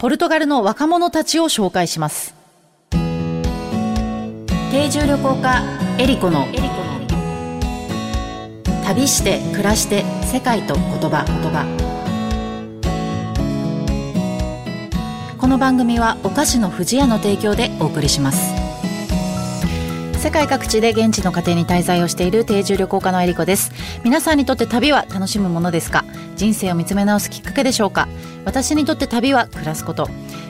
ポルトガルの若者たちを紹介します。定住旅行家エリコの。旅して暮らして世界と言葉。言葉この番組はお菓子の不二家の提供でお送りします。世界各地で現地の家庭に滞在をしている定住旅行家のえりこです。皆さんにとって旅は楽しむものですか？人生を見つめ直すきっかけでしょうか？私にとって旅は暮らすこと。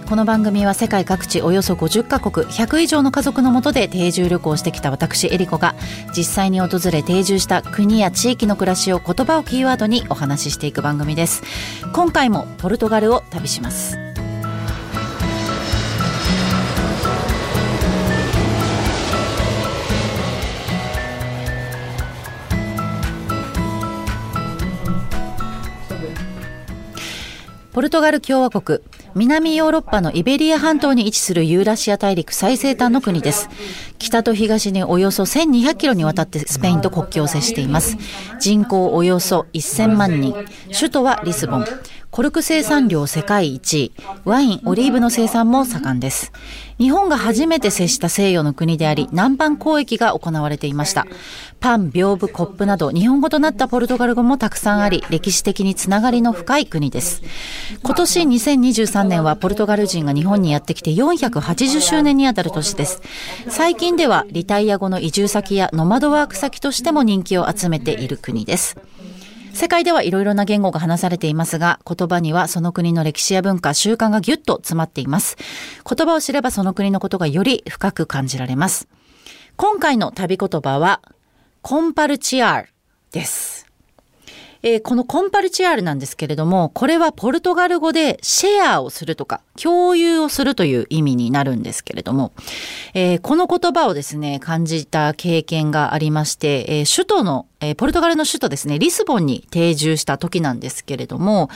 この番組は世界各地およそ50カ国100以上の家族のもとで定住旅行してきた私エリコが実際に訪れ定住した国や地域の暮らしを言葉をキーワードにお話ししていく番組です。今回もポルトガルを旅します。ポルトガル共和国南ヨーロッパのイベリア半島に位置するユーラシア大陸最西端の国です。北と東におよそ1200キロにわたってスペインと国境を接しています。人口およそ1000万人。首都はリスボン。コルク生産量世界一位、ワイン、オリーブの生産も盛んです。日本が初めて接した西洋の国であり、南蛮交易が行われていました。パン、屏風、コップなど日本語となったポルトガル語もたくさんあり、歴史的につながりの深い国です。今年2023年はポルトガル人が日本にやってきて480周年にあたる年です。最近ではリタイア後の移住先やノマドワーク先としても人気を集めている国です。世界ではいろいろな言語が話されていますが、言葉にはその国の歴史や文化、習慣がぎゅっと詰まっています。言葉を知ればその国のことがより深く感じられます。今回の旅言葉は、コンパルチアールです。えー、このコンパルチアールなんですけれども、これはポルトガル語でシェアをするとか、共有をするという意味になるんですけれども、えー、この言葉をですね、感じた経験がありまして、えー、首都のえ、ポルトガルの首都ですね、リスボンに定住した時なんですけれども、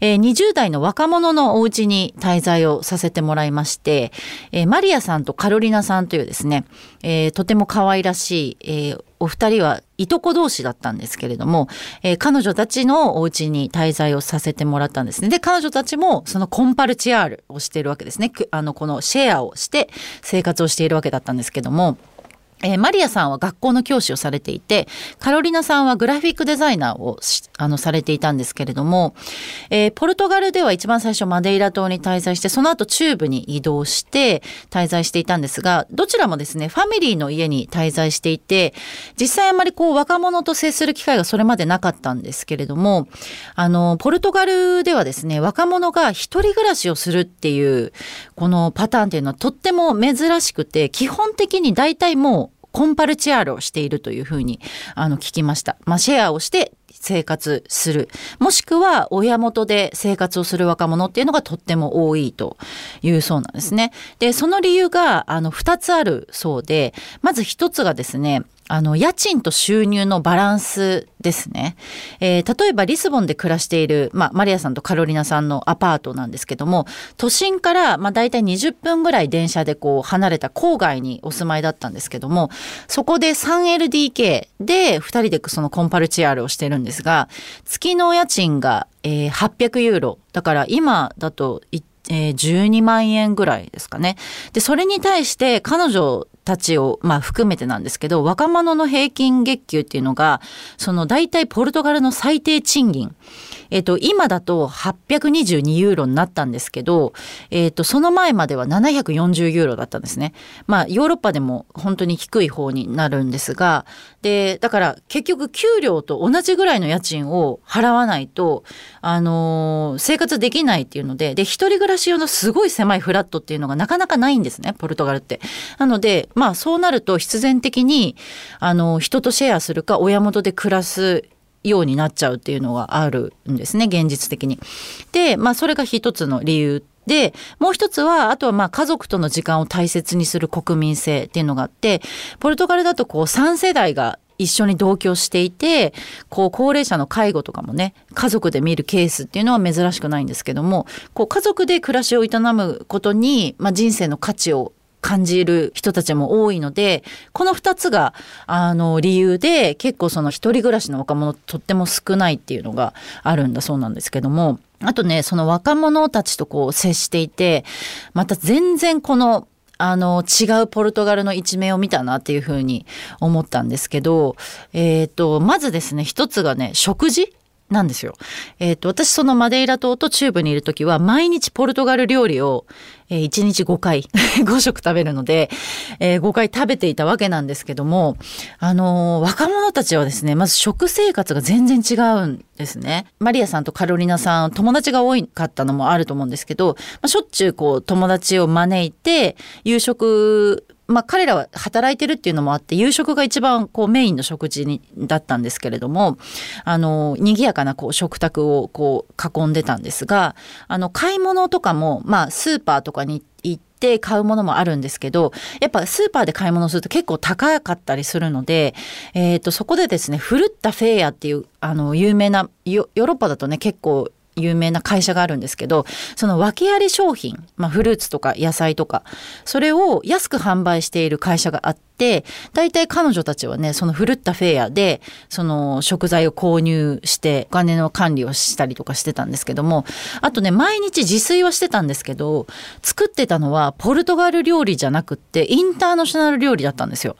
えー、20代の若者のお家に滞在をさせてもらいまして、え、マリアさんとカロリナさんというですね、え、とても可愛らしい、えー、お二人はいとこ同士だったんですけれども、えー、彼女たちのお家に滞在をさせてもらったんですね。で、彼女たちもそのコンパルチアールをしているわけですね。あの、このシェアをして生活をしているわけだったんですけども、えー、マリアさんは学校の教師をされていて、カロリナさんはグラフィックデザイナーをあのされていたんですけれども、えー、ポルトガルでは一番最初マデイラ島に滞在して、その後中部に移動して滞在していたんですが、どちらもですね、ファミリーの家に滞在していて、実際あまりこう若者と接する機会がそれまでなかったんですけれども、あの、ポルトガルではですね、若者が一人暮らしをするっていう、このパターンっていうのはとっても珍しくて、基本的に大体もうコンパルチアールをしているというふうにあの聞きました。まあ、シェアをして生活する。もしくは親元で生活をする若者っていうのがとっても多いというそうなんですね。で、その理由があの2つあるそうで、まず1つがですね、あの、家賃と収入のバランスですね。えー、例えばリスボンで暮らしている、まあ、マリアさんとカロリナさんのアパートなんですけども、都心から、まあ、大体20分ぐらい電車でこう、離れた郊外にお住まいだったんですけども、そこで 3LDK で2人でそのコンパルチアールをしてるんですが、月の家賃が、えー、800ユーロ。だから今だとえー、12万円ぐらいですかね。で、それに対して彼女たちを、まあ、含めてなんですけど、若者の平均月給っていうのが、その大体ポルトガルの最低賃金。えっ、と、今だと822ユーロになったんですけど、えっ、と、その前までは740ユーロだったんですね。まあ、ヨーロッパでも本当に低い方になるんですが、で、だから結局給料と同じぐらいの家賃を払わないと、あの、生活できないっていうので、で、一人暮らし用のすごい狭いフラットっていうのがなかなかないんですね、ポルトガルって。なので、まあ、そうなると必然的に、あの、人とシェアするか、親元で暮らすようになっちゃうっていうのがあるんですね現実的に。でまあそれが一つの理由でもう一つはあとはまあ家族との時間を大切にする国民性っていうのがあってポルトガルだとこう3世代が一緒に同居していてこう高齢者の介護とかもね家族で見るケースっていうのは珍しくないんですけどもこう家族で暮らしを営むことに、まあ、人生の価値を感じる人たちも多いので、この2つが、あの、理由で結構その一人暮らしの若者とっても少ないっていうのがあるんだそうなんですけども、あとね、その若者たちとこう接していて、また全然このあの違うポルトガルの一面を見たなっていうふうに思ったんですけど、えーと、まずですね一つがね食事。なんですよ。えっ、ー、と、私そのマデイラ島と中部にいる時は毎日ポルトガル料理を、えー、1日5回 5食食べるので、えー、5回食べていたわけなんですけども、あのー、若者たちはですね、まず食生活が全然違うんですね。マリアさんとカロリナさん、友達が多かったのもあると思うんですけど、まあ、しょっちゅうこう友達を招いて、夕食まあ、彼らは働いてるっていうのもあって夕食が一番こうメインの食事にだったんですけれどもあの賑やかなこう食卓をこう囲んでたんですがあの買い物とかも、まあ、スーパーとかに行って買うものもあるんですけどやっぱスーパーで買い物すると結構高かったりするので、えー、とそこでですねフルッタフェアっていうあの有名なヨーロッパだとね結構有名な会社があるんですけどその訳あり商品、まあ、フルーツとか野菜とかそれを安く販売している会社があって大体彼女たちはねそのフルッタフェアでその食材を購入してお金の管理をしたりとかしてたんですけどもあとね毎日自炊はしてたんですけど作ってたのはポルトガル料理じゃなくってインターナショナル料理だったんですよ。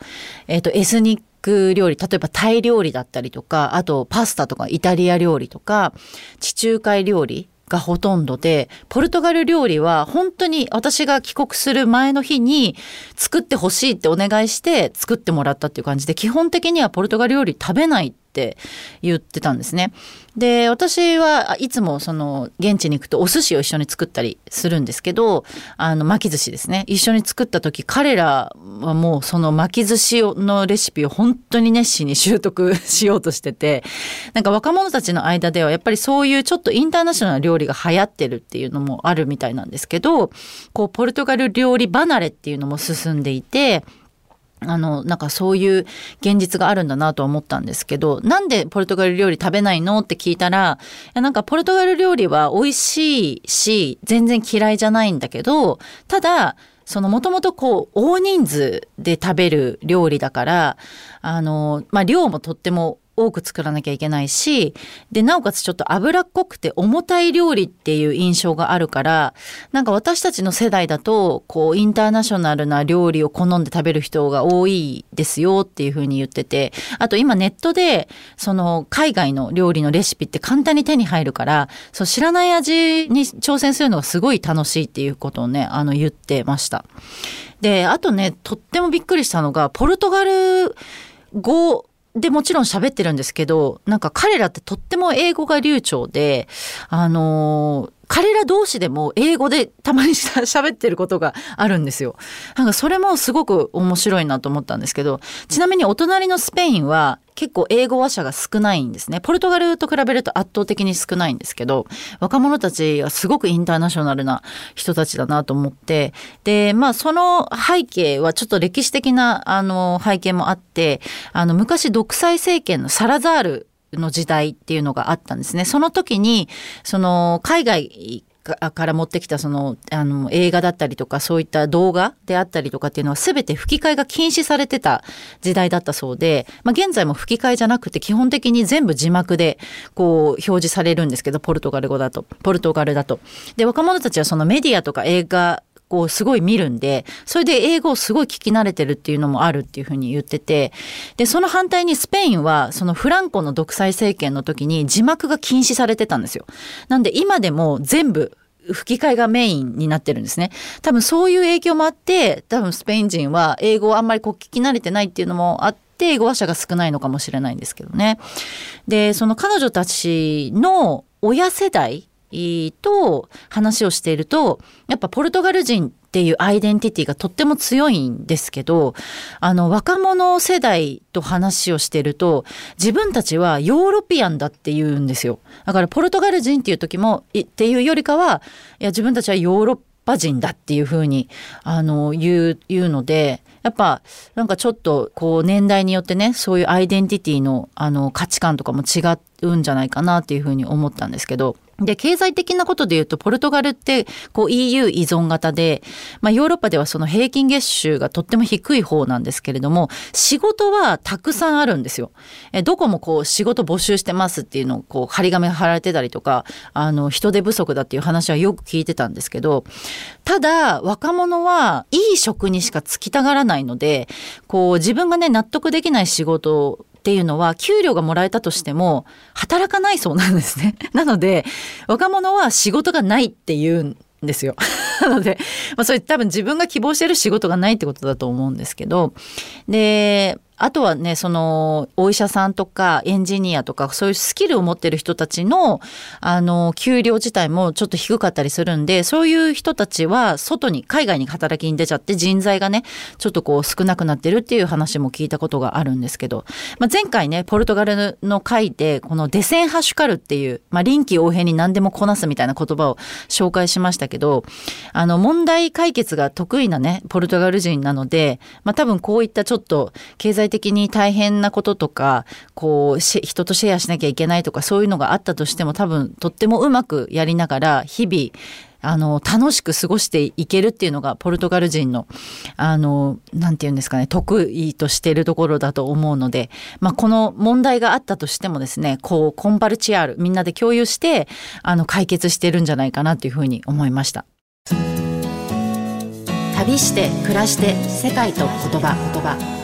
えっ、ー、とエスニックク料理例えばタイ料理だったりとかあとパスタとかイタリア料理とか地中海料理がほとんどでポルトガル料理は本当に私が帰国する前の日に作ってほしいってお願いして作ってもらったっていう感じで基本的にはポルトガル料理食べないって言ってたんですね。で私はいつもその現地に行くとお寿司を一緒に作ったりするんですけどあの巻き寿司ですね一緒に作った時彼らはもうその巻き寿司のレシピを本当に熱心に習得しようとしててなんか若者たちの間ではやっぱりそういうちょっとインターナショナル料理が流行ってるっていうのもあるみたいなんですけどこうポルトガル料理離れっていうのも進んでいて。あのなんかそういう現実があるんだなと思ったんですけどなんでポルトガル料理食べないのって聞いたらなんかポルトガル料理は美味しいし全然嫌いじゃないんだけどただそのもともとこう大人数で食べる料理だからあの、まあ、量もとっても多く作らなきゃいけないしでなおかつちょっと脂っこくて重たい料理っていう印象があるからなんか私たちの世代だとこうインターナショナルな料理を好んで食べる人が多いですよっていうふうに言っててあと今ネットでその海外の料理のレシピって簡単に手に入るからそう知らない味に挑戦するのがすごい楽しいっていうことをねあの言ってました。であとねとってもびっくりしたのがポルトガル語でもちろん喋ってるんですけどなんか彼らってとっても英語が流暢であの彼ら同士でも英語でたまに喋ってることがあるんですよ。なんかそれもすごく面白いなと思ったんですけど、ちなみにお隣のスペインは結構英語話者が少ないんですね。ポルトガルと比べると圧倒的に少ないんですけど、若者たちはすごくインターナショナルな人たちだなと思って、で、まあその背景はちょっと歴史的なあの背景もあって、あの昔独裁政権のサラザールの時代っていうのがあったんですね。その時に、その海外から持ってきたそのあの映画だったりとかそういった動画であったりとかっていうのは全て吹き替えが禁止されてた時代だったそうで、まあ、現在も吹き替えじゃなくて基本的に全部字幕でこう表示されるんですけどポルトガル語だとポルトガルだと。で若者たちはそのメディアとか映画こうすごい見るんでそれで英語をすごい聞き慣れてるっていうのもあるっていうふうに言っててでその反対にスペインはそのフランコの独裁政権の時に字幕が禁止されてたんですよ。なんで今でも全部吹き替えがメインになってるんですね。多分そういう影響もあって多分スペイン人は英語をあんまりこう聞き慣れてないっていうのもあって英語話者が少ないのかもしれないんですけどね。でその彼女たちの親世代と話をしているとやっぱポルトガル人っていうアイデンティティがとっても強いんですけどあの若者世代と話をしてると自分たちはヨーロピアンだって言うんですよ。だからポルトガル人っていう時もっていうよりかはいや自分たちはヨーロッパ人だっていうふうにあの言う言うのでやっぱなんかちょっとこう年代によってねそういうアイデンティティのあの価値観とかも違うんじゃないかなっていうふうに思ったんですけどで、経済的なことで言うと、ポルトガルって、こう EU 依存型で、まあヨーロッパではその平均月収がとっても低い方なんですけれども、仕事はたくさんあるんですよ。え、どこもこう仕事募集してますっていうのをこう張り紙が貼られてたりとか、あの人手不足だっていう話はよく聞いてたんですけど、ただ若者はいい職にしか就きたがらないので、こう自分がね納得できない仕事っていうのは給料がもらえたとしても働かないそうなんですね。なので若者は仕事がないって言うんですよ。なので、まあ、それ多分自分が希望してる仕事がないってことだと思うんですけどであとはねそのお医者さんとかエンジニアとかそういうスキルを持ってる人たちのあの給料自体もちょっと低かったりするんでそういう人たちは外に海外に働きに出ちゃって人材がねちょっとこう少なくなってるっていう話も聞いたことがあるんですけど、まあ、前回ねポルトガルの回でこのデセンハシュカルっていう、まあ、臨機応変に何でもこなすみたいな言葉を紹介しましたけどあの問題解決が得意なねポルトガル人なので、まあ、多分こういったちょっと経済的に大変なこととかこう人とシェアしなきゃいけないとかそういうのがあったとしても多分とってもうまくやりながら日々あの楽しく過ごしていけるっていうのがポルトガル人のあのなんて言うんですかね得意としているところだと思うので、まあ、この問題があったとしてもですねこうコンパルチアールみんなで共有してあの解決してるんじゃないかなっていうふうに思いました。旅して暮らして世界と言葉言葉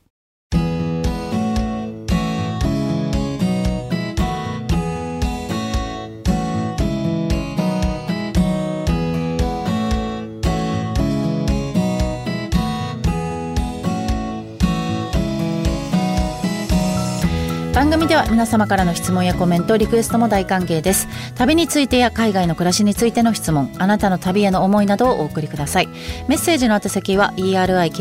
番組では皆様からの質問やコメントリクエストも大歓迎です。旅についてや海外の暮らしについての質問あなたの旅への思いなどをお送りください。メッセージの宛先は eriko.joqr.net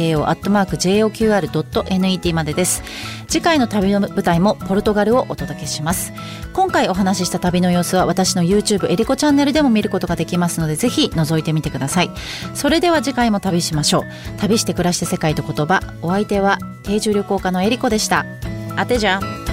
までです。次回の旅の舞台もポルトガルをお届けします。今回お話しした旅の様子は私の YouTube エリコチャンネルでも見ることができますのでぜひ覗いてみてください。それでは次回も旅しましょう。旅して暮らして世界と言葉。お相手は定住旅行家のエリコでした。あてじゃん。